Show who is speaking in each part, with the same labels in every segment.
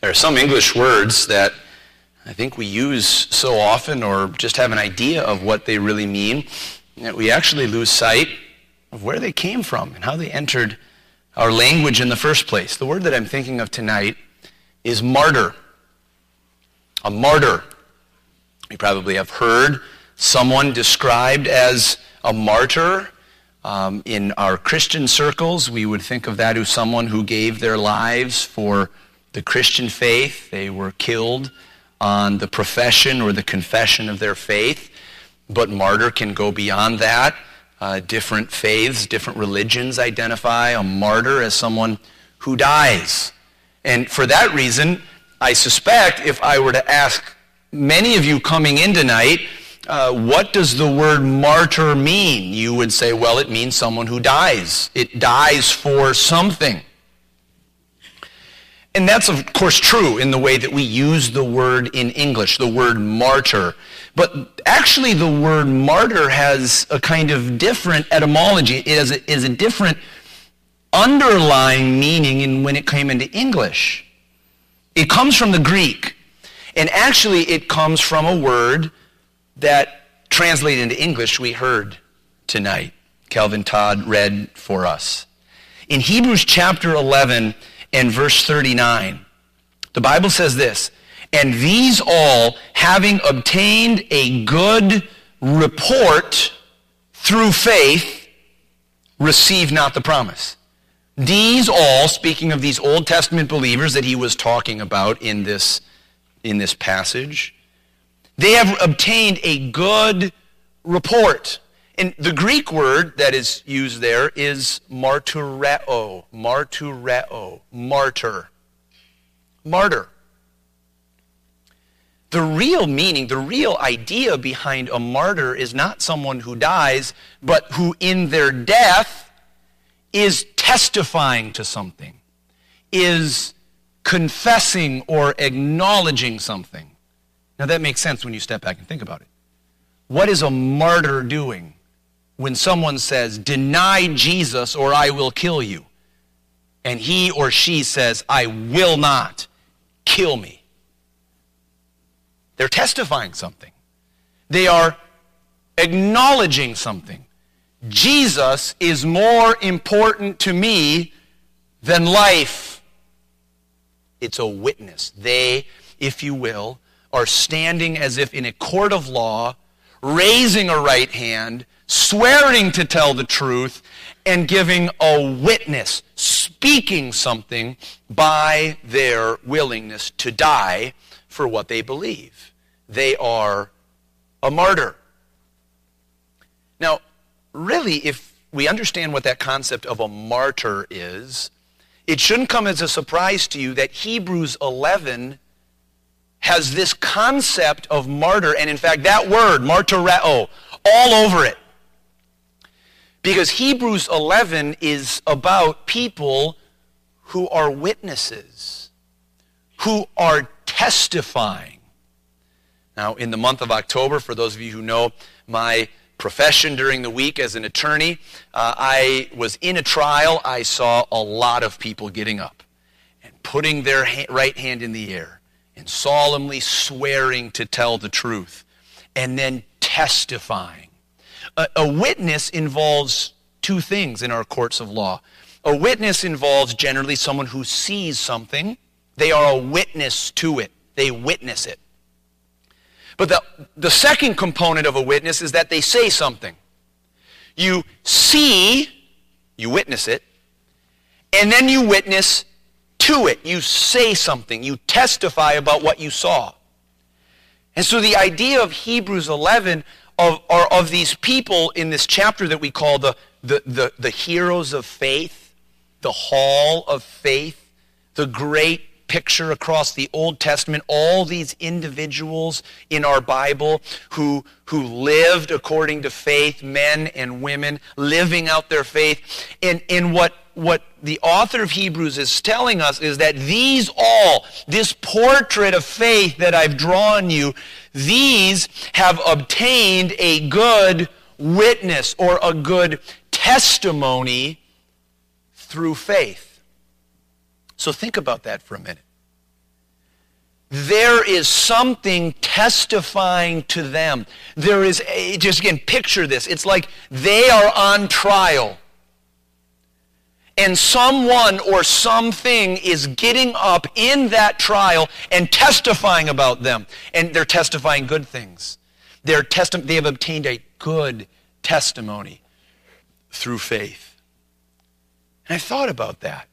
Speaker 1: There are some English words that I think we use so often or just have an idea of what they really mean that we actually lose sight of where they came from and how they entered our language in the first place. The word that I'm thinking of tonight is martyr. A martyr. You probably have heard someone described as a martyr. Um, in our Christian circles, we would think of that as someone who gave their lives for the Christian faith. They were killed on the profession or the confession of their faith. But martyr can go beyond that. Uh, different faiths, different religions identify a martyr as someone who dies. And for that reason, I suspect if I were to ask many of you coming in tonight, uh, what does the word martyr mean? You would say, well, it means someone who dies. It dies for something. And that's, of course, true in the way that we use the word in English, the word martyr. But actually, the word martyr has a kind of different etymology. It is a, is a different underlying meaning in when it came into English. It comes from the Greek. And actually, it comes from a word that translated into English we heard tonight. Calvin Todd read for us. In Hebrews chapter 11, and verse 39. The Bible says this, and these all, having obtained a good report through faith, receive not the promise. These all, speaking of these Old Testament believers that he was talking about in this, in this passage, they have obtained a good report. And the Greek word that is used there is martyreo, martyreo, martyr. Martyr. The real meaning, the real idea behind a martyr is not someone who dies, but who in their death is testifying to something, is confessing or acknowledging something. Now that makes sense when you step back and think about it. What is a martyr doing? When someone says, Deny Jesus or I will kill you, and he or she says, I will not kill me, they're testifying something. They are acknowledging something. Jesus is more important to me than life. It's a witness. They, if you will, are standing as if in a court of law, raising a right hand, swearing to tell the truth, and giving a witness, speaking something by their willingness to die for what they believe. They are a martyr. Now, really, if we understand what that concept of a martyr is, it shouldn't come as a surprise to you that Hebrews 11 has this concept of martyr, and in fact, that word, martyreo, all over it. Because Hebrews 11 is about people who are witnesses, who are testifying. Now, in the month of October, for those of you who know my profession during the week as an attorney, uh, I was in a trial. I saw a lot of people getting up and putting their ha- right hand in the air and solemnly swearing to tell the truth and then testifying a, a witness involves two things in our courts of law. A witness involves generally someone who sees something. They are a witness to it. They witness it. But the, the second component of a witness is that they say something. You see, you witness it, and then you witness to it. You say something. You testify about what you saw. And so the idea of Hebrews 11 of, of these people in this chapter that we call the, the, the, the heroes of faith, the hall of faith, the great picture across the Old Testament, all these individuals in our Bible who, who lived according to faith, men and women, living out their faith. And, and what, what the author of Hebrews is telling us is that these all, this portrait of faith that I've drawn you, these have obtained a good witness or a good testimony through faith. So think about that for a minute. there is something testifying to them. There is, a, just again, picture this. It's like they are on trial. And someone or something is getting up in that trial and testifying about them. And they're testifying good things. They're testi- they have obtained a good testimony through faith. And I thought about that,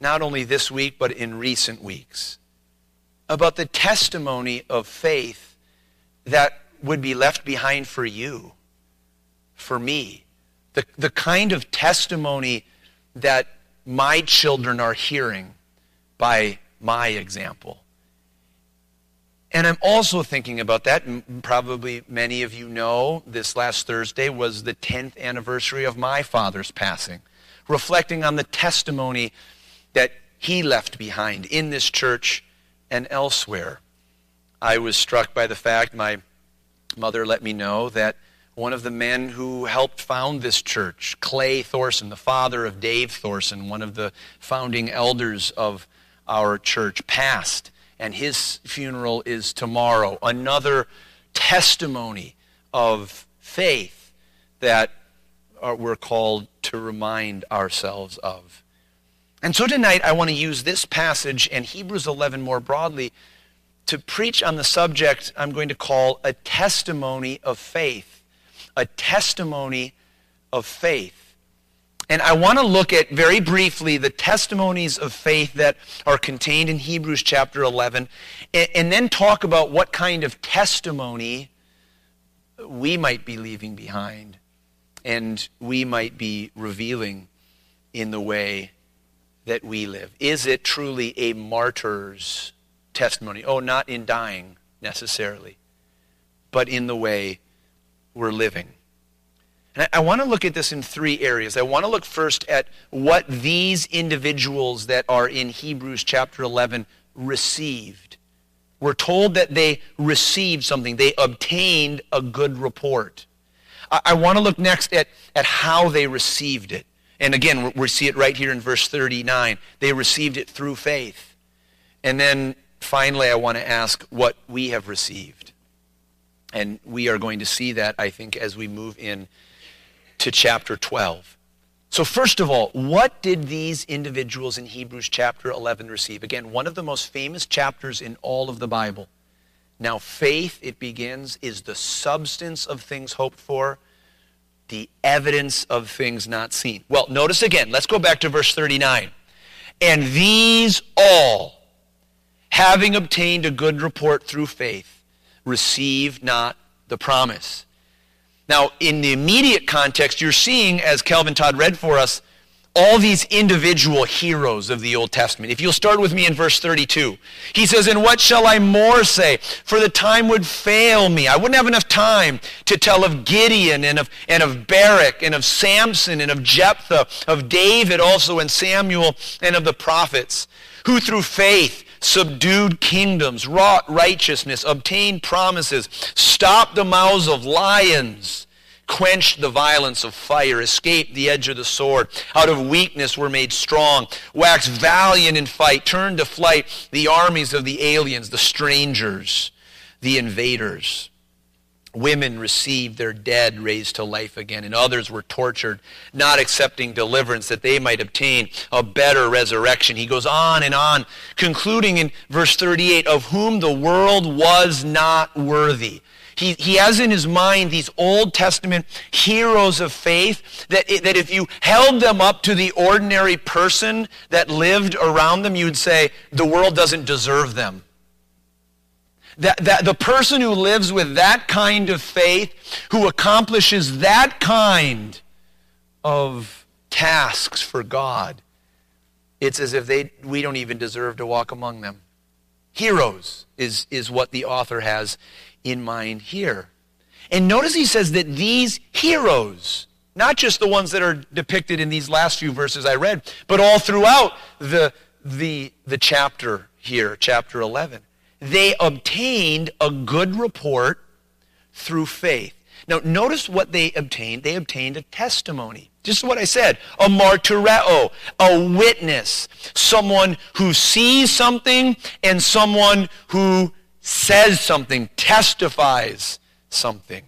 Speaker 1: not only this week, but in recent weeks about the testimony of faith that would be left behind for you, for me. The, the kind of testimony that my children are hearing by my example. And I'm also thinking about that, probably many of you know this last Thursday was the 10th anniversary of my father's passing, reflecting on the testimony that he left behind in this church and elsewhere. I was struck by the fact my mother let me know that one of the men who helped found this church, Clay Thorson, the father of Dave Thorson, one of the founding elders of our church, passed, and his funeral is tomorrow. Another testimony of faith that uh, we're called to remind ourselves of. And so tonight I want to use this passage and Hebrews 11 more broadly to preach on the subject I'm going to call a testimony of faith. A testimony of faith. And I want to look at very briefly the testimonies of faith that are contained in Hebrews chapter 11 and, and then talk about what kind of testimony we might be leaving behind and we might be revealing in the way that we live? Is it truly a martyr's testimony? Oh, not in dying necessarily, but in the way we're living. And I, I want to look at this in three areas. I want to look first at what these individuals that are in Hebrews chapter 11 received. We're told that they received something, they obtained a good report. I, I want to look next at, at how they received it. And again, we see it right here in verse 39. They received it through faith. And then finally, I want to ask what we have received. And we are going to see that, I think, as we move in to chapter 12. So, first of all, what did these individuals in Hebrews chapter 11 receive? Again, one of the most famous chapters in all of the Bible. Now, faith, it begins, is the substance of things hoped for, the evidence of things not seen. Well, notice again, let's go back to verse 39. And these all, having obtained a good report through faith, receive not the promise. Now, in the immediate context, you're seeing, as Calvin Todd read for us, all these individual heroes of the Old Testament. If you'll start with me in verse 32, he says, And what shall I more say? For the time would fail me. I wouldn't have enough time to tell of Gideon and of, and of Barak and of Samson and of Jephthah, of David also and Samuel and of the prophets, who through faith subdued kingdoms, wrought righteousness, obtained promises, stopped the mouths of lions quenched the violence of fire, escaped the edge of the sword, out of weakness were made strong, waxed valiant in fight, turned to flight the armies of the aliens, the strangers, the invaders. Women received their dead raised to life again, and others were tortured, not accepting deliverance that they might obtain a better resurrection. He goes on and on, concluding in verse 38 of whom the world was not worthy. He, he has in his mind these Old Testament heroes of faith that, that if you held them up to the ordinary person that lived around them, you'd say, the world doesn't deserve them. That, that the person who lives with that kind of faith, who accomplishes that kind of tasks for God, it's as if they, we don't even deserve to walk among them. Heroes is, is what the author has in mind here. And notice he says that these heroes, not just the ones that are depicted in these last few verses I read, but all throughout the, the, the chapter here, chapter 11, they obtained a good report through faith. Now, notice what they obtained. They obtained a testimony. Just what I said. A martyreo, a witness. Someone who sees something and someone who says something, testifies something.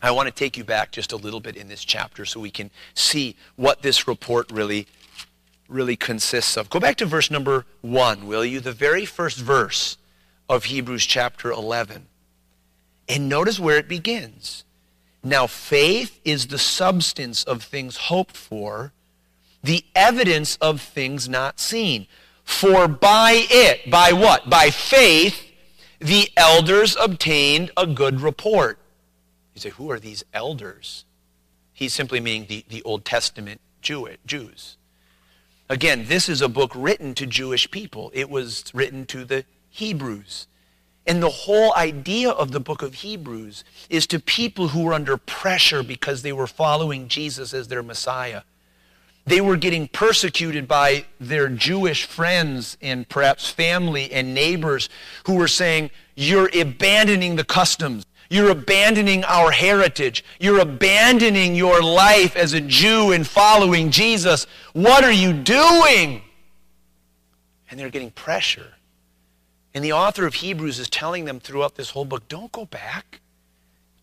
Speaker 1: I want to take you back just a little bit in this chapter so we can see what this report really really consists of. Go back to verse number 1, will you? The very first verse of Hebrews chapter 11. And notice where it begins. Now, faith is the substance of things hoped for, the evidence of things not seen. For by it, by what? By faith, the elders obtained a good report. You say, who are these elders? He's simply meaning the, the Old Testament Jew, Jews. Again, this is a book written to Jewish people. It was written to the Hebrews. And the whole idea of the book of Hebrews is to people who were under pressure because they were following Jesus as their Messiah. They were getting persecuted by their Jewish friends and perhaps family and neighbors who were saying, You're abandoning the customs. You're abandoning our heritage. You're abandoning your life as a Jew and following Jesus. What are you doing? And they're getting pressure. And the author of Hebrews is telling them throughout this whole book don't go back.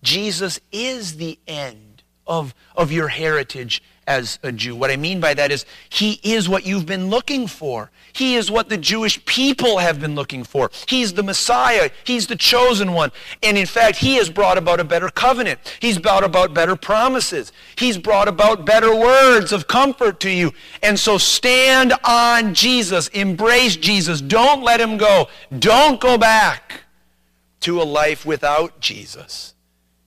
Speaker 1: Jesus is the end of, of your heritage as a Jew. What I mean by that is, he is what you've been looking for. He is what the Jewish people have been looking for. He's the Messiah. He's the chosen one. And in fact, he has brought about a better covenant. He's brought about better promises. He's brought about better words of comfort to you. And so stand on Jesus. Embrace Jesus. Don't let him go. Don't go back to a life without Jesus.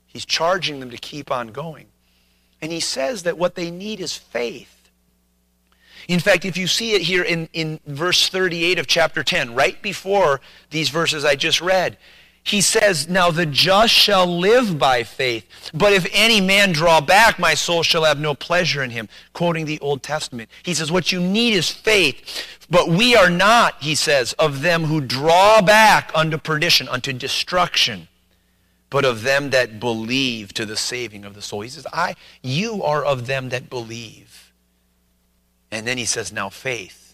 Speaker 1: He's charging them to keep on going. And he says that what they need is faith. In fact, if you see it here in, in verse 38 of chapter 10, right before these verses I just read, he says, Now the just shall live by faith. But if any man draw back, my soul shall have no pleasure in him. Quoting the Old Testament. He says, What you need is faith. But we are not, he says, of them who draw back unto perdition, unto destruction but of them that believe to the saving of the soul. He says, I, you are of them that believe. And then he says, now faith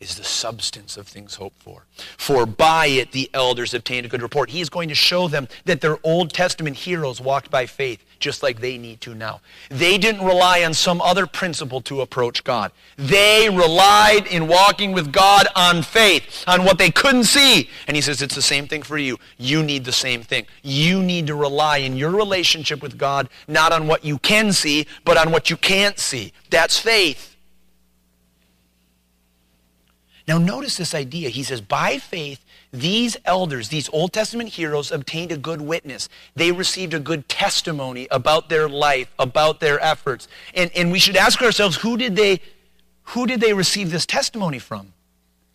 Speaker 1: is the substance of things hoped for. For by it the elders obtained a good report. He is going to show them that their Old Testament heroes walked by faith, just like they need to now. They didn't rely on some other principle to approach God. They relied in walking with God on faith, on what they couldn't see. And he says it's the same thing for you. You need the same thing. You need to rely in your relationship with God not on what you can see, but on what you can't see. That's faith. Now, notice this idea. He says, by faith, these elders, these Old Testament heroes, obtained a good witness. They received a good testimony about their life, about their efforts. And, and we should ask ourselves, who did they, who did they receive this testimony from?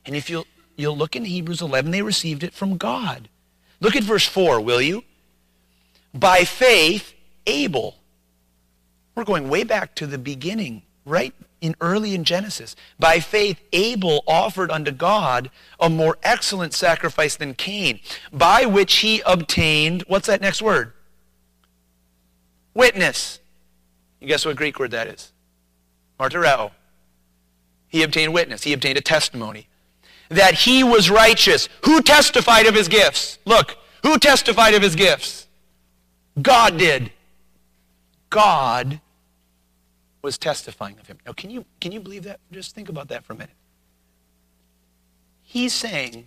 Speaker 1: And if you'll, you'll look in Hebrews 11, they received it from God. Look at verse 4, will you? By faith, Abel. We're going way back to the beginning, right in early in Genesis. By faith, Abel offered unto God a more excellent sacrifice than Cain, by which he obtained, what's that next word? Witness. You guess what Greek word that is? Martyreo. He obtained witness. He obtained a testimony. That he was righteous. Who testified of his gifts? Look, who testified of his gifts? God did. God was testifying of him. Now, can you, can you believe that? Just think about that for a minute. He's saying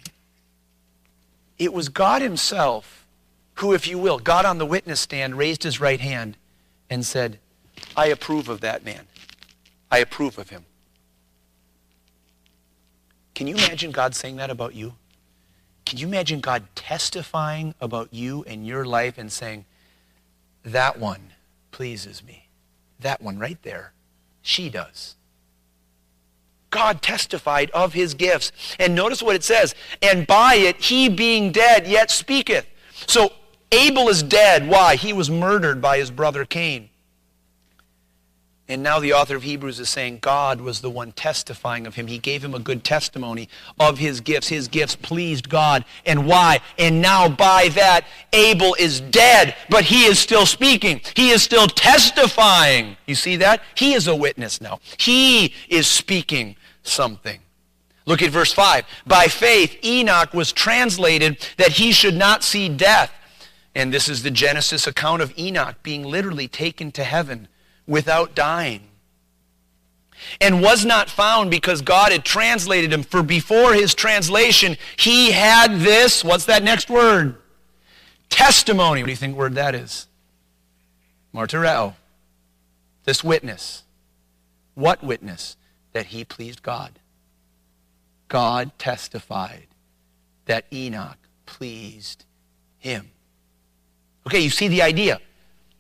Speaker 1: it was God himself who, if you will, God on the witness stand, raised his right hand, and said, I approve of that man. I approve of him. Can you imagine God saying that about you? Can you imagine God testifying about you and your life and saying, that one pleases me? That one right there. She does. God testified of his gifts. And notice what it says. And by it, he being dead yet speaketh. So Abel is dead. Why? He was murdered by his brother Cain. And now the author of Hebrews is saying God was the one testifying of him. He gave him a good testimony of his gifts. His gifts pleased God. And why? And now by that, Abel is dead, but he is still speaking. He is still testifying. You see that? He is a witness now. He is speaking something. Look at verse 5. By faith, Enoch was translated that he should not see death. And this is the Genesis account of Enoch being literally taken to heaven without dying. And was not found because God had translated him. For before his translation, he had this, what's that next word? Testimony. What do you think word that is? Martyreo. This witness. What witness? That he pleased God. God testified that Enoch pleased him. Okay, you see the idea.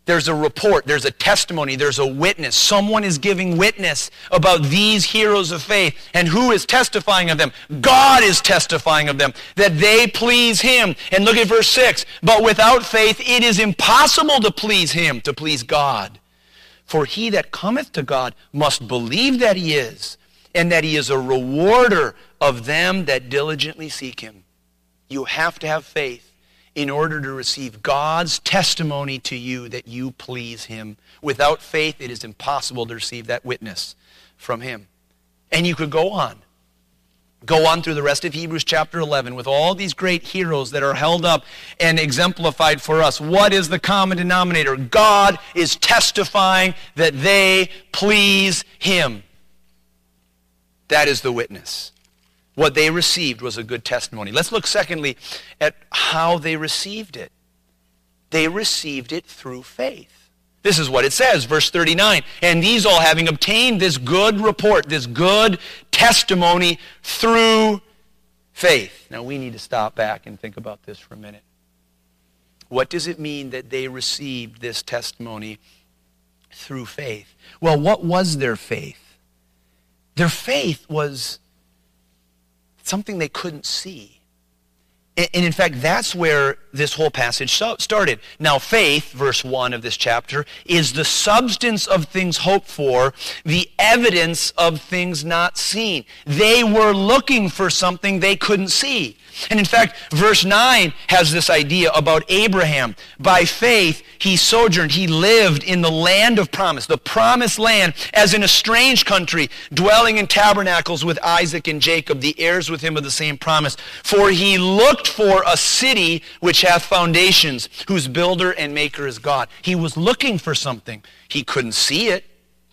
Speaker 1: There's a report, there's a testimony, there's a witness. Someone is giving witness about these heroes of faith. And who is testifying of them? God is testifying of them, that they please Him. And look at verse 6. But without faith, it is impossible to please Him, to please God. For he that cometh to God must believe that He is, and that He is a rewarder of them that diligently seek Him. You have to have faith in order to receive God's testimony to you that you please Him. Without faith, it is impossible to receive that witness from Him. And you could go on. Go on through the rest of Hebrews chapter 11 with all these great heroes that are held up and exemplified for us. What is the common denominator? God is testifying that they please Him. That is the witness. What they received was a good testimony. Let's look, secondly, at how they received it. They received it through faith. This is what it says, verse 39. And these all having obtained this good report, this good testimony through faith. Now we need to stop back and think about this for a minute. What does it mean that they received this testimony through faith? Well, what was their faith? Their faith was something they couldn't see. And in fact, that's where this whole passage started. Now, faith, verse 1 of this chapter, is the substance of things hoped for, the evidence of things not seen. They were looking for something they couldn't see. And in fact, verse 9 has this idea about Abraham. By faith, he sojourned, he lived in the land of promise, the promised land, as in a strange country, dwelling in tabernacles with Isaac and Jacob, the heirs with him of the same promise. For he looked for a city which hath foundations, whose builder and maker is God. He was looking for something. He couldn't see it.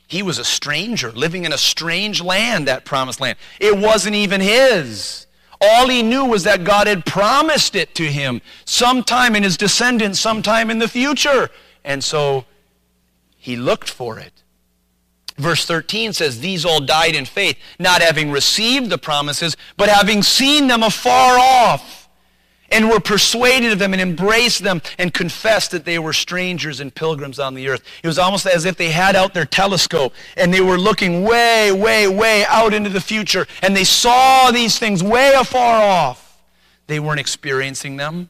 Speaker 1: He was a stranger, living in a strange land, that promised land. It wasn't even his. All he knew was that God had promised it to him sometime in his descendants, sometime in the future. And so he looked for it. Verse 13 says, These all died in faith, not having received the promises, but having seen them afar off and were persuaded of them and embraced them and confessed that they were strangers and pilgrims on the earth. It was almost as if they had out their telescope and they were looking way, way, way out into the future and they saw these things way afar off. They weren't experiencing them.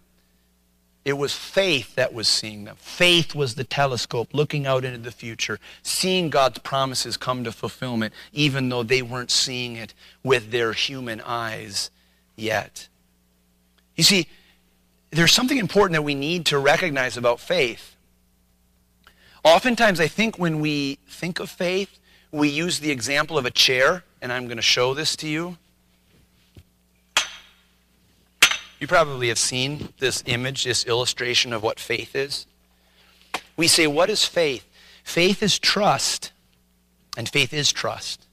Speaker 1: It was faith that was seeing them. Faith was the telescope looking out into the future, seeing God's promises come to fulfillment, even though they weren't seeing it with their human eyes yet. You see, there's something important that we need to recognize about faith. Oftentimes, I think when we think of faith, we use the example of a chair, and I'm going to show this to you. You probably have seen this image, this illustration of what faith is. We say, What is faith? Faith is trust, and faith is trust.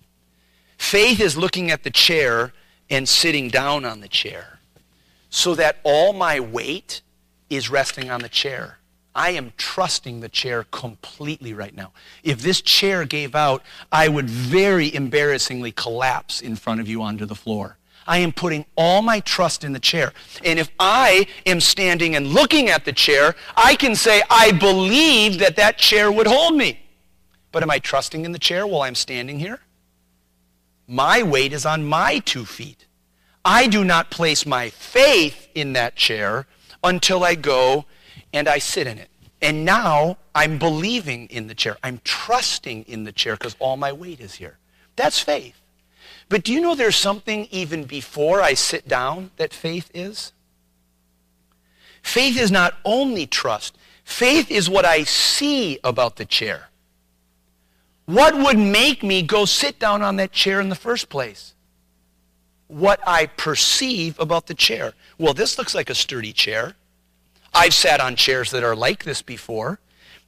Speaker 1: Faith is looking at the chair and sitting down on the chair so that all my weight is resting on the chair. I am trusting the chair completely right now. If this chair gave out, I would very embarrassingly collapse in front of you onto the floor. I am putting all my trust in the chair. And if I am standing and looking at the chair, I can say, I believe that that chair would hold me. But am I trusting in the chair while I'm standing here? My weight is on my two feet. I do not place my faith in that chair until I go and I sit in it And now I'm believing in the chair. I'm trusting in the chair because all my weight is here. That's faith. But do you know there's something even before I sit down that faith is? Faith is not only trust, faith is what I see about the chair. What would make me go sit down on that chair in the first place? What I perceive about the chair. Well, this looks like a sturdy chair. I've sat on chairs that are like this before.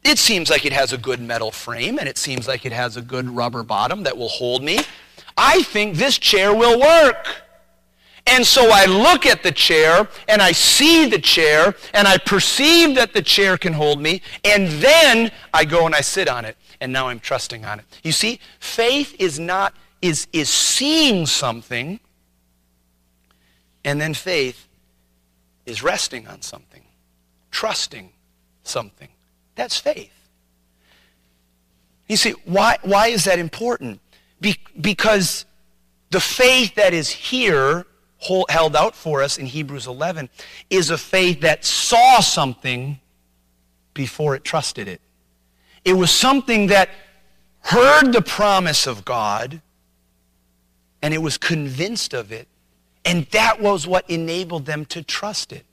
Speaker 1: It seems like it has a good metal frame and it seems like it has a good rubber bottom that will hold me. I think this chair will work. And so I look at the chair and I see the chair and I perceive that the chair can hold me and then I go and I sit on it and now I'm trusting on it. You see, faith is not is is seeing something and then faith is resting on something, trusting something. That's faith. You see, why, why is that important? Be, because the faith that is here hold, held out for us in Hebrews 11 is a faith that saw something before it trusted it. It was something that heard the promise of God and it was convinced of it. And that was what enabled them to trust it.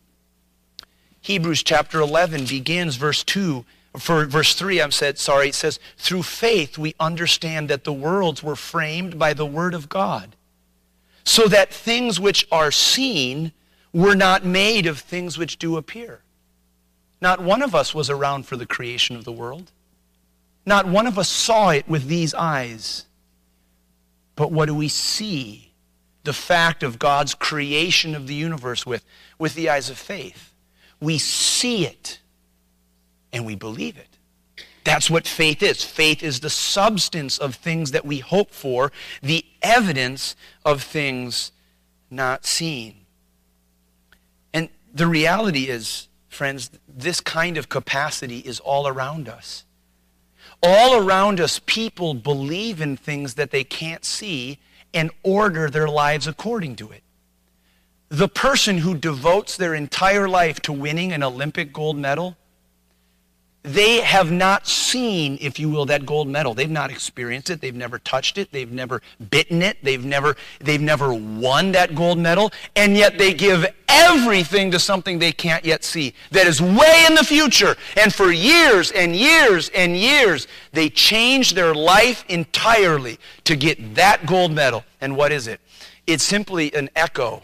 Speaker 1: Hebrews chapter 11 begins verse 2 for verse 3 I'm said sorry it says through faith we understand that the worlds were framed by the word of God so that things which are seen were not made of things which do appear. Not one of us was around for the creation of the world. Not one of us saw it with these eyes. But what do we see? The fact of God's creation of the universe with, with the eyes of faith. We see it and we believe it. That's what faith is. Faith is the substance of things that we hope for, the evidence of things not seen. And the reality is, friends, this kind of capacity is all around us. All around us, people believe in things that they can't see and order their lives according to it. The person who devotes their entire life to winning an Olympic gold medal they have not seen, if you will, that gold medal. They've not experienced it. They've never touched it. They've never bitten it. They've never, they've never won that gold medal. And yet they give everything to something they can't yet see that is way in the future. And for years and years and years, they change their life entirely to get that gold medal. And what is it? It's simply an echo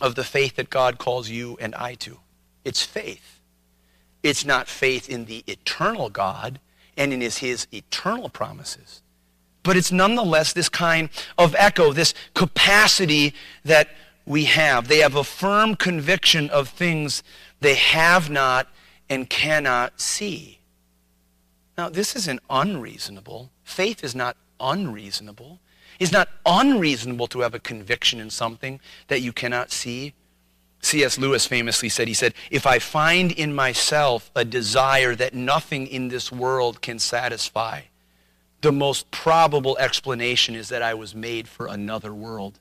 Speaker 1: of the faith that God calls you and I to. It's faith. It's not faith in the eternal God and in his, his eternal promises. But it's nonetheless this kind of echo, this capacity that we have. They have a firm conviction of things they have not and cannot see. Now, this isn't unreasonable. Faith is not unreasonable. It's not unreasonable to have a conviction in something that you cannot see. C.S. Lewis famously said, he said, if I find in myself a desire that nothing in this world can satisfy, the most probable explanation is that I was made for another world.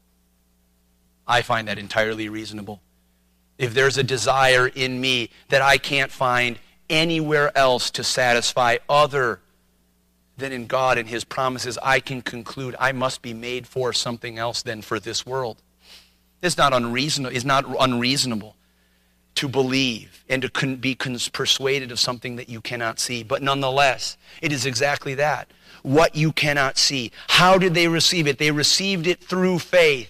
Speaker 1: I find that entirely reasonable. If there's a desire in me that I can't find anywhere else to satisfy other than in God and His promises, I can conclude I must be made for something else than for this world. It's not unreasonable, it's not unreasonable to believe and to be persuaded of something that you cannot see. But nonetheless, it is exactly that. What you cannot see. How did they receive it? They received it through faith.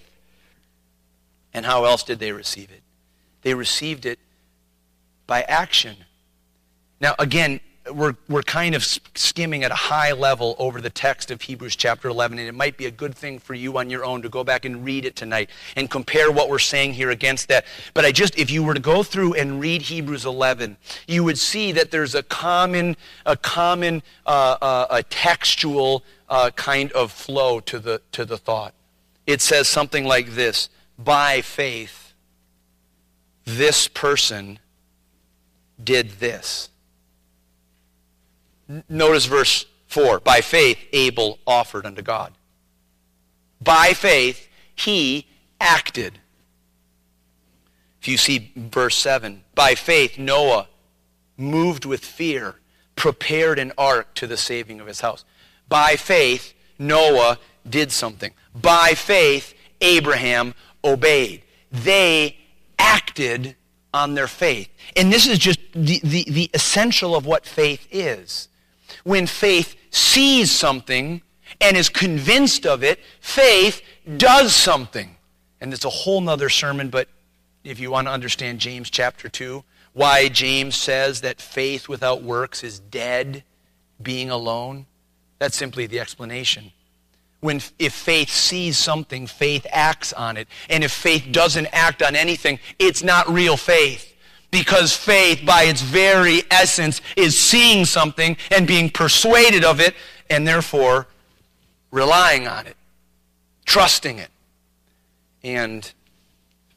Speaker 1: And how else did they receive it? They received it by action. Now, again, we're, we're kind of skimming at a high level over the text of Hebrews chapter 11, and it might be a good thing for you on your own to go back and read it tonight and compare what we're saying here against that. But I just, if you were to go through and read Hebrews 11, you would see that there's a common, a common, uh, uh, a textual uh, kind of flow to the, to the thought. It says something like this By faith, this person did this. Notice verse 4. By faith, Abel offered unto God. By faith, he acted. If you see verse 7, by faith, Noah moved with fear, prepared an ark to the saving of his house. By faith, Noah did something. By faith, Abraham obeyed. They acted on their faith. And this is just the, the, the essential of what faith is. When faith sees something and is convinced of it, faith does something. And it's a whole nother sermon, but if you want to understand James chapter 2, why James says that faith without works is dead, being alone, that's simply the explanation. When, if faith sees something, faith acts on it. And if faith doesn't act on anything, it's not real faith. Because faith, by its very essence, is seeing something and being persuaded of it, and therefore relying on it, trusting it, and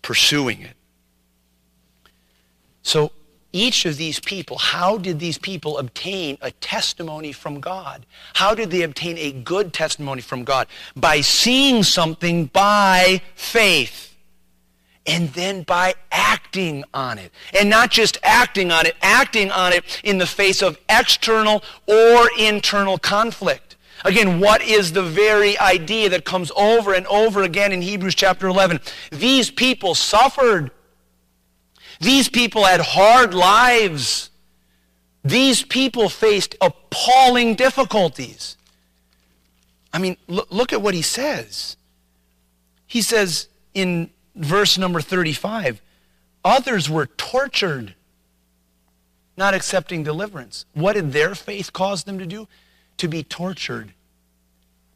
Speaker 1: pursuing it. So each of these people, how did these people obtain a testimony from God? How did they obtain a good testimony from God? By seeing something by faith and then by acting on it. And not just acting on it, acting on it in the face of external or internal conflict. Again, what is the very idea that comes over and over again in Hebrews chapter 11? These people suffered these people had hard lives. These people faced appalling difficulties. I mean, look, look at what he says. He says in verse number 35 others were tortured, not accepting deliverance. What did their faith cause them to do? To be tortured.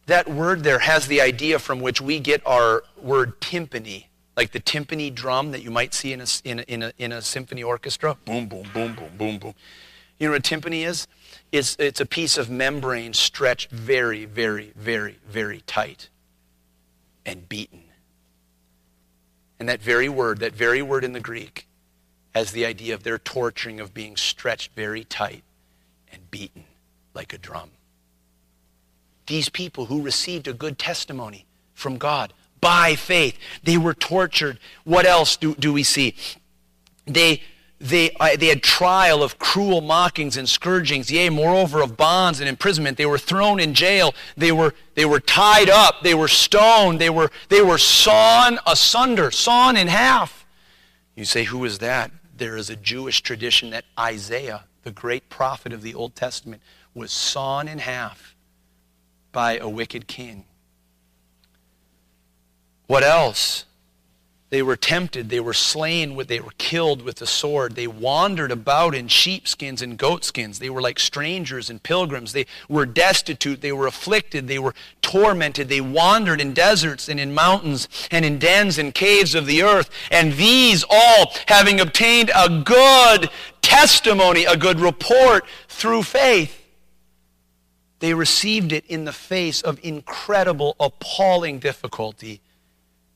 Speaker 1: That word there has the idea from which we get our word timpani like the timpani drum that you might see in a, in a, in a, in a symphony orchestra. Boom, boom, boom, boom, boom, boom. You know what timpani is? It's, it's a piece of membrane stretched very, very, very, very tight and beaten. And that very word, that very word in the Greek, has the idea of their torturing of being stretched very tight and beaten like a drum. These people who received a good testimony from God by faith. They were tortured. What else do, do we see? They, they, uh, they had trial of cruel mockings and scourgings, yea, moreover of bonds and imprisonment. They were thrown in jail. They were, they were tied up. They were stoned. They were, they were sawn asunder, sawn in half. You say, who is that? There is a Jewish tradition that Isaiah, the great prophet of the Old Testament, was sawn in half by a wicked king. What else? They were tempted. They were slain. They were killed with the sword. They wandered about in sheepskins and goatskins. They were like strangers and pilgrims. They were destitute. They were afflicted. They were tormented. They wandered in deserts and in mountains and in dens and caves of the earth. And these all, having obtained a good testimony, a good report through faith, they received it in the face of incredible, appalling difficulty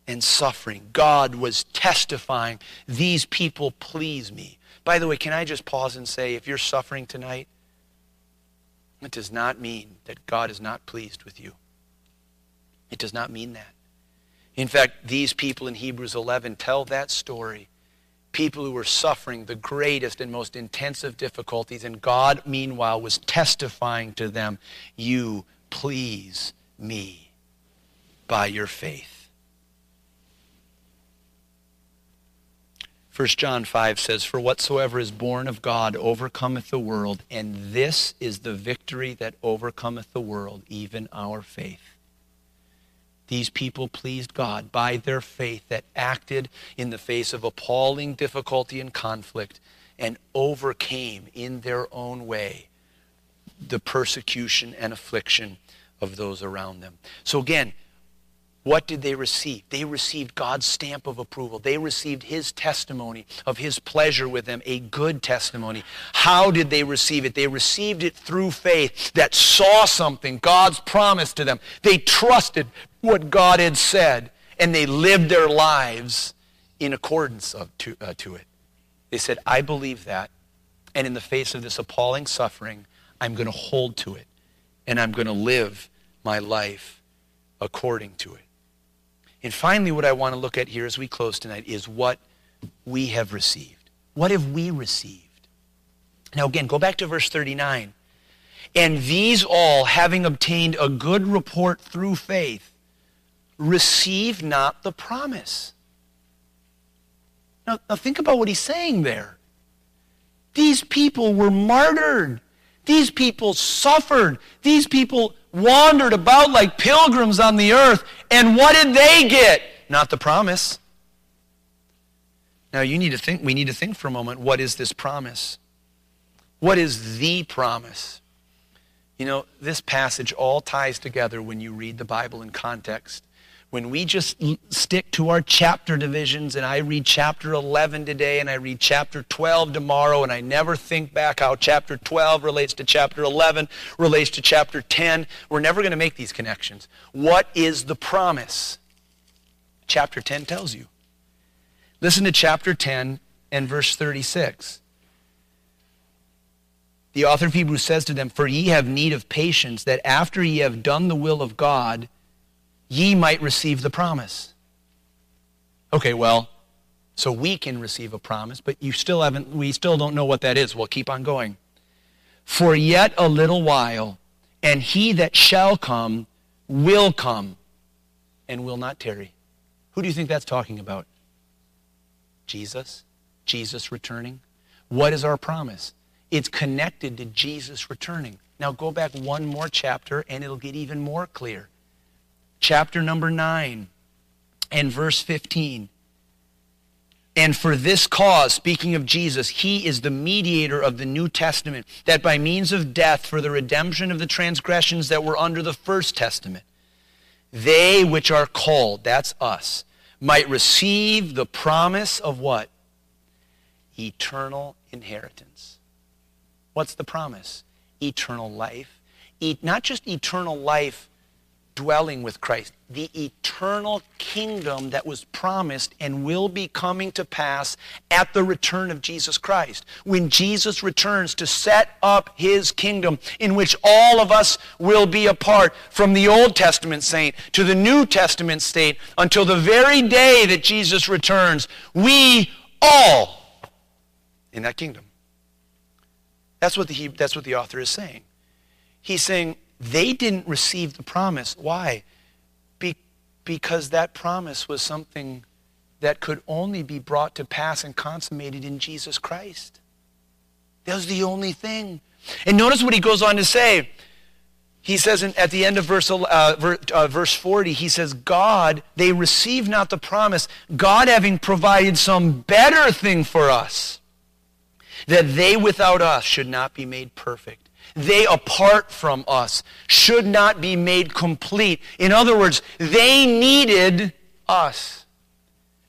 Speaker 1: and suffering. God was testifying, these people please me. By the way, can I just pause and say, if you're suffering tonight, it does not mean that God is not pleased with you. It does not mean that. In fact, these people in Hebrews 11 tell that story. People who were suffering the greatest and most intensive difficulties, and God, meanwhile, was testifying to them, You please me by your faith. 1 John 5 says, For whatsoever is born of God overcometh the world, and this is the victory that overcometh the world, even our faith. These people pleased God by their faith that acted in the face of appalling difficulty and conflict and overcame in their own way the persecution and affliction of those around them. So again, what did they receive? They received God's stamp of approval. They received His testimony of His pleasure with them, a good testimony. How did they receive it? They received it through faith that saw something, God's promise to them. They trusted what God had said, and they lived their lives in accordance of, to, uh, to it. They said, I believe that, and in the face of this appalling suffering, I'm going to hold to it, and I'm going to live my life according to it. And finally, what I want to look at here as we close tonight is what we have received. What have we received? Now, again, go back to verse 39. And these all, having obtained a good report through faith, receive not the promise. Now, now, think about what he's saying there. These people were martyred. These people suffered. These people wandered about like pilgrims on the earth. And what did they get? Not the promise. Now you need to think we need to think for a moment what is this promise? What is the promise? You know, this passage all ties together when you read the Bible in context. When we just stick to our chapter divisions, and I read chapter 11 today, and I read chapter 12 tomorrow, and I never think back how chapter 12 relates to chapter 11, relates to chapter 10, we're never going to make these connections. What is the promise? Chapter 10 tells you. Listen to chapter 10 and verse 36 the author of Hebrews says to them, For ye have need of patience, that after ye have done the will of God, ye might receive the promise. Okay, well, so we can receive a promise, but you still haven't, we still don't know what that is. We'll keep on going. For yet a little while, and he that shall come will come and will not tarry. Who do you think that's talking about? Jesus? Jesus returning? What is our promise? It's connected to Jesus returning. Now go back one more chapter and it'll get even more clear. Chapter number 9 and verse 15. And for this cause, speaking of Jesus, he is the mediator of the New Testament, that by means of death for the redemption of the transgressions that were under the First Testament, they which are called, that's us, might receive the promise of what? Eternal inheritance. What's the promise? Eternal life. E- not just eternal life dwelling with Christ, the eternal kingdom that was promised and will be coming to pass at the return of Jesus Christ. When Jesus returns to set up his kingdom in which all of us will be a part from the Old Testament saint to the New Testament saint until the very day that Jesus returns, we all in that kingdom. That's what the, that's what the author is saying. He's saying they didn't receive the promise. Why? Be, because that promise was something that could only be brought to pass and consummated in Jesus Christ. That was the only thing. And notice what he goes on to say. He says in, at the end of verse, uh, uh, verse 40, he says, God, they receive not the promise, God having provided some better thing for us that they without us should not be made perfect. They apart from us should not be made complete. In other words, they needed us.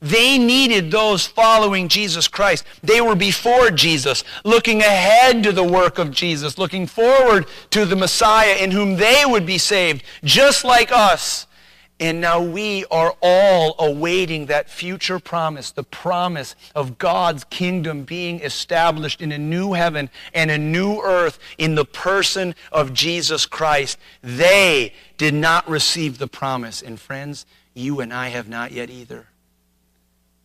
Speaker 1: They needed those following Jesus Christ. They were before Jesus, looking ahead to the work of Jesus, looking forward to the Messiah in whom they would be saved, just like us. And now we are all awaiting that future promise, the promise of God's kingdom being established in a new heaven and a new earth in the person of Jesus Christ. They did not receive the promise. And friends, you and I have not yet either.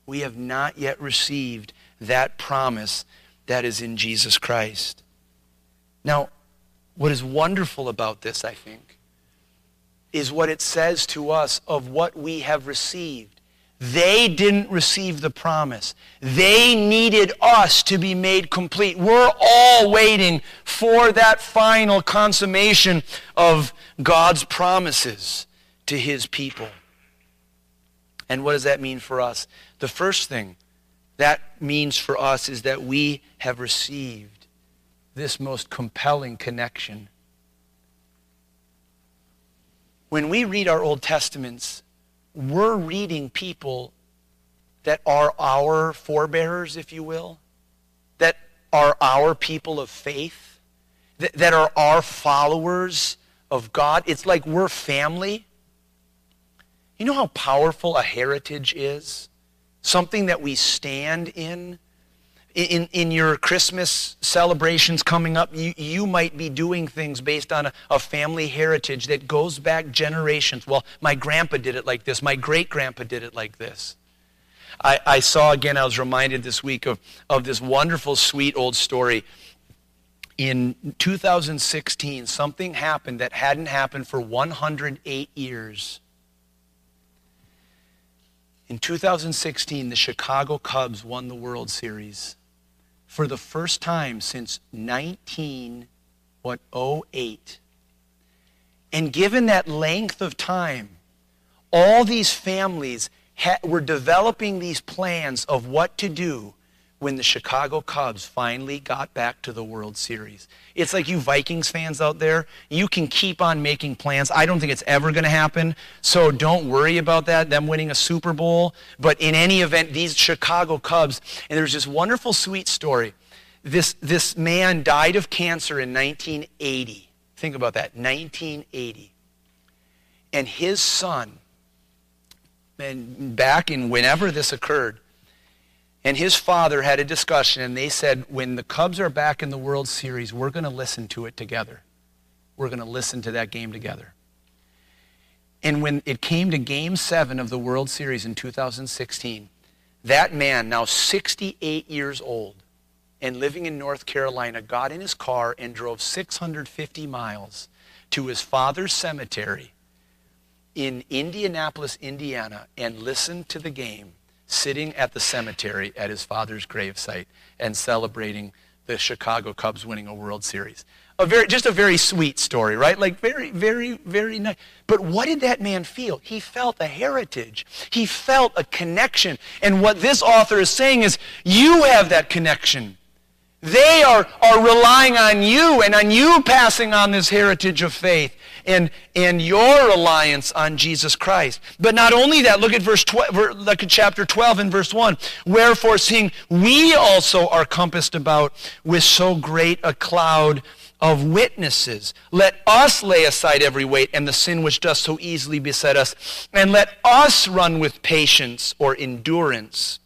Speaker 1: We have not yet received that promise that is in Jesus Christ. Now, what is wonderful about this, I think, is what it says to us of what we have received. They didn't receive the promise. They needed us to be made complete. We're all waiting for that final consummation of God's promises to his people. And what does that mean for us? The first thing that means for us is that we have received this most compelling connection when we read our Old Testaments, we're reading people that are our forebears, if you will, that are our people of faith, that, that are our followers of God. It's like we're family. You know how powerful a heritage is? Something that we stand in in, in your Christmas celebrations coming up, you, you might be doing things based on a, a family heritage that goes back generations. Well, my grandpa did it like this. My great grandpa did it like this. I, I saw again, I was reminded this week of, of this wonderful, sweet old story. in 2016, something happened that hadn't happened for 108 years. In 2016, the Chicago Cubs won the World Series for the first time since 1908. And given that length of time, all these families ha- were developing these plans of what to do when the Chicago Cubs finally got back to the World Series. It's like you Vikings fans out there, you can keep on making plans. I don't think it's ever going to happen, so don't worry about that, them winning a Super Bowl. But in any event, these Chicago Cubs, and there's this wonderful, sweet story. This, this man died of cancer in 1980. Think about that, 1980. And his son, and back in whenever this occurred, and his father had a discussion, and they said, when the Cubs are back in the World Series, we're going to listen to it together. We're going to listen to that game together. And when it came to game seven of the World Series in 2016, that man, now 68 years old and living in North Carolina, got in his car and drove 650 miles to his father's cemetery in Indianapolis, Indiana, and listened to the game sitting at the cemetery at his father's gravesite and celebrating the Chicago Cubs winning a World Series. A very, just a very sweet story, right? Like very, very, very nice. But what did that man feel? He felt a heritage. He felt a connection. And what this author is saying is, you have that connection. They are, are relying on you and on you passing on this heritage of faith and, and your reliance on Jesus Christ. But not only that, look at verse 12, look at chapter 12 and verse 1. Wherefore, seeing we also are compassed about with so great a cloud of witnesses. Let us lay aside every weight and the sin which does so easily beset us, and let us run with patience or endurance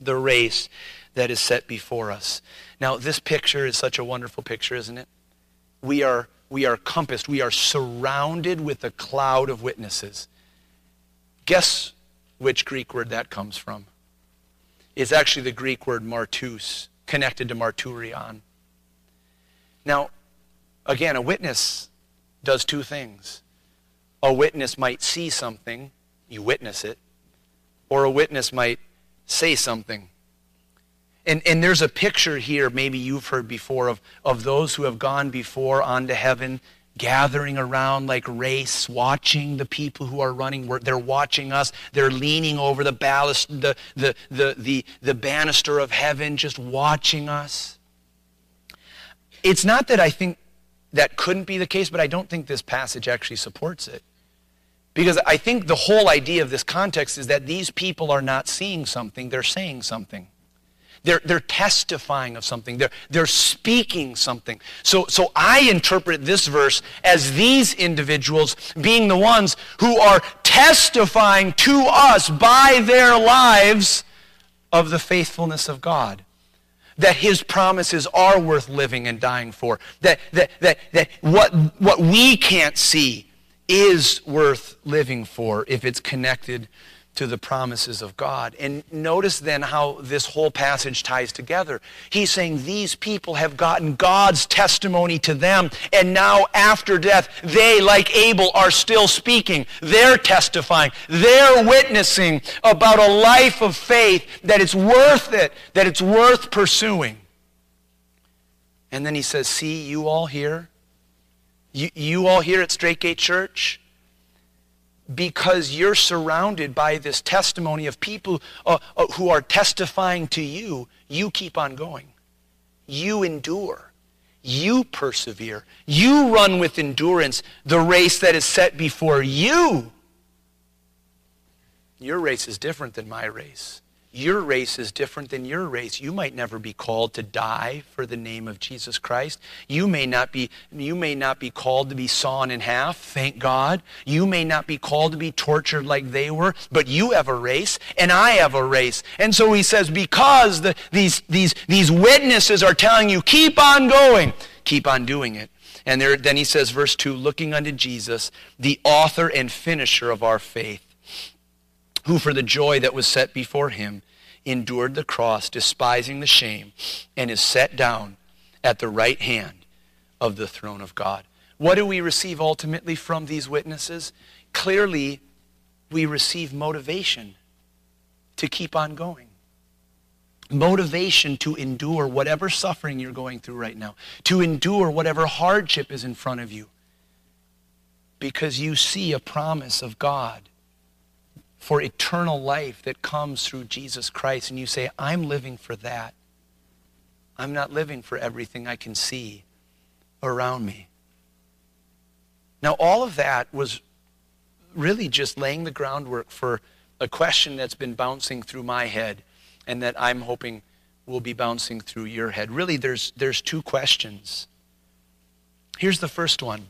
Speaker 1: the race that is set before us. Now, this picture is such a wonderful picture, isn't it? We are we are compassed, we are surrounded with a cloud of witnesses. Guess which Greek word that comes from? It's actually the Greek word martus, connected to marturion. Now, again, a witness does two things. A witness might see something, you witness it, or a witness might say something, and, and there's a picture here, maybe you've heard before, of, of those who have gone before onto heaven, gathering around like race, watching the people who are running. They're watching us. They're leaning over the ballast, the, the, the, the, the banister of heaven, just watching us. It's not that I think that couldn't be the case, but I don't think this passage actually supports it. Because I think the whole idea of this context is that these people are not seeing something, they're saying something. They're, they're testifying of something. They're, they're speaking something. So, so I interpret this verse as these individuals being the ones who are testifying to us by their lives of the faithfulness of God. That his promises are worth living and dying for. That, that, that, that what, what we can't see is worth living for if it's connected to the promises of God. And notice then how this whole passage ties together. He's saying these people have gotten God's testimony to them, and now after death, they, like Abel, are still speaking. They're testifying. They're witnessing about a life of faith that it's worth it, that it's worth pursuing. And then he says, See, you all here, you, you all here at Straitgate Church, because you're surrounded by this testimony of people uh, uh, who are testifying to you, you keep on going. You endure. You persevere. You run with endurance the race that is set before you. Your race is different than my race. Your race is different than your race. You might never be called to die for the name of Jesus Christ. You may not be, you may not be called to be sawn in half, thank God. You may not be called to be tortured like they were, but you have a race, and I have a race. And so he says, because the, these, these, these witnesses are telling you, keep on going, keep on doing it. And there, then he says, verse 2, looking unto Jesus, the author and finisher of our faith who for the joy that was set before him endured the cross, despising the shame, and is set down at the right hand of the throne of God. What do we receive ultimately from these witnesses? Clearly, we receive motivation to keep on going. Motivation to endure whatever suffering you're going through right now, to endure whatever hardship is in front of you, because you see a promise of God for eternal life that comes through Jesus Christ, and you say, I'm living for that. I'm not living for everything I can see around me. Now, all of that was really just laying the groundwork for a question that's been bouncing through my head and that I'm hoping will be bouncing through your head. Really, there's, there's two questions. Here's the first one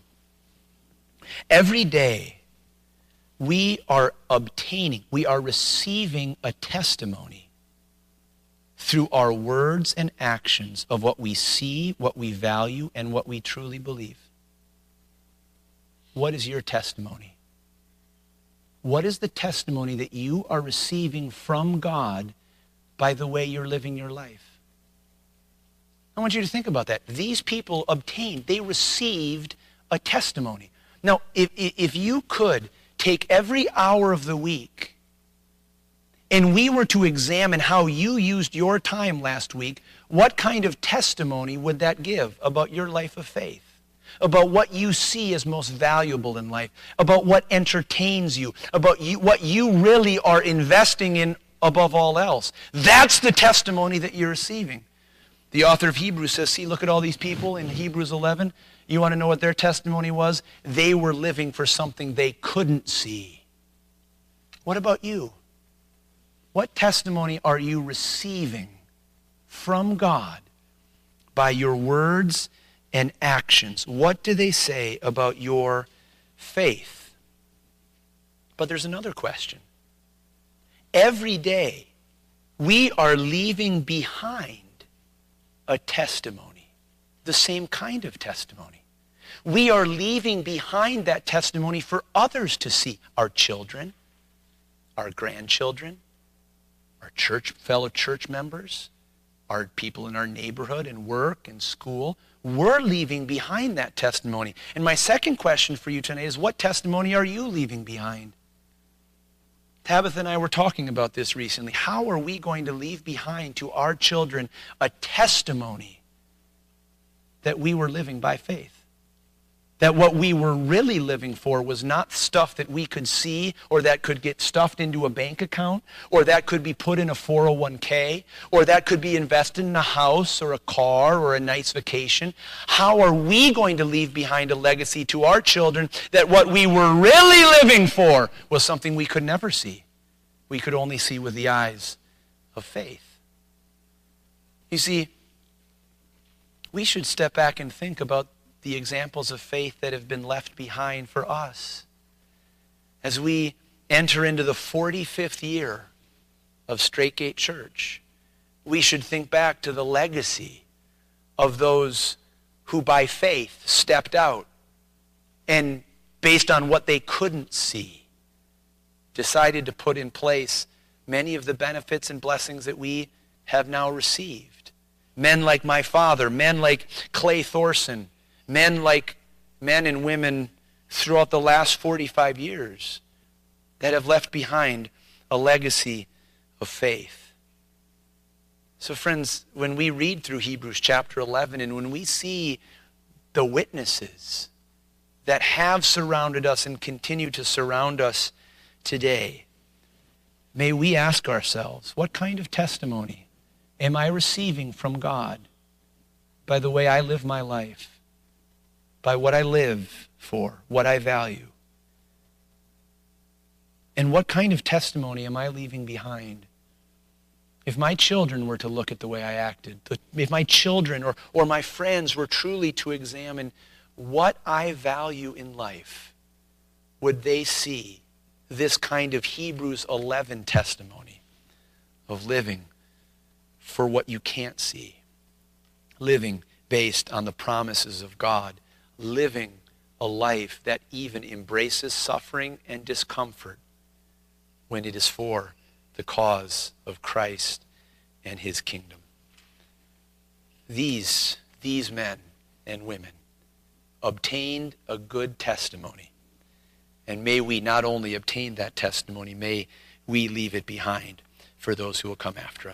Speaker 1: Every day, we are obtaining, we are receiving a testimony through our words and actions of what we see, what we value, and what we truly believe. What is your testimony? What is the testimony that you are receiving from God by the way you're living your life? I want you to think about that. These people obtained, they received a testimony. Now, if, if you could take every hour of the week and we were to examine how you used your time last week, what kind of testimony would that give about your life of faith? About what you see as most valuable in life, about what entertains you, about you, what you really are investing in above all else. That's the testimony that you're receiving. The author of Hebrews says, see, look at all these people in Hebrews 11. You want to know what their testimony was? They were living for something they couldn't see. What about you? What testimony are you receiving from God by your words and actions? What do they say about your faith? But there's another question. Every day, we are leaving behind a testimony the same kind of testimony. We are leaving behind that testimony for others to see. Our children, our grandchildren, our church, fellow church members, our people in our neighborhood and work and school. We're leaving behind that testimony. And my second question for you tonight is what testimony are you leaving behind? Tabitha and I were talking about this recently. How are we going to leave behind to our children a testimony that we were living by faith. That what we were really living for was not stuff that we could see or that could get stuffed into a bank account or that could be put in a 401k or that could be invested in a house or a car or a nice vacation. How are we going to leave behind a legacy to our children that what we were really living for was something we could never see? We could only see with the eyes of faith. You see, we should step back and think about the examples of faith that have been left behind for us. As we enter into the 45th year of Straitgate Church, we should think back to the legacy of those who by faith stepped out and based on what they couldn't see, decided to put in place many of the benefits and blessings that we have now received men like my father, men like Clay Thorson, men like men and women throughout the last 45 years that have left behind a legacy of faith. So, friends, when we read through Hebrews chapter 11 and when we see the witnesses that have surrounded us and continue to surround us today, may we ask ourselves what kind of testimony am I receiving from God by the way I live my life, by what I live for, what I value? And what kind of testimony am I leaving behind? If my children were to look at the way I acted, if my children or, or my friends were truly to examine what I value in life, would they see this kind of Hebrews 11 testimony of living for what you can't see. Living based on the promises of God. Living a life that even embraces suffering and discomfort when it is for the cause of Christ and his kingdom. These, these men and women obtained a good testimony. And may we not only obtain that testimony, may we leave it behind for those who will come after us.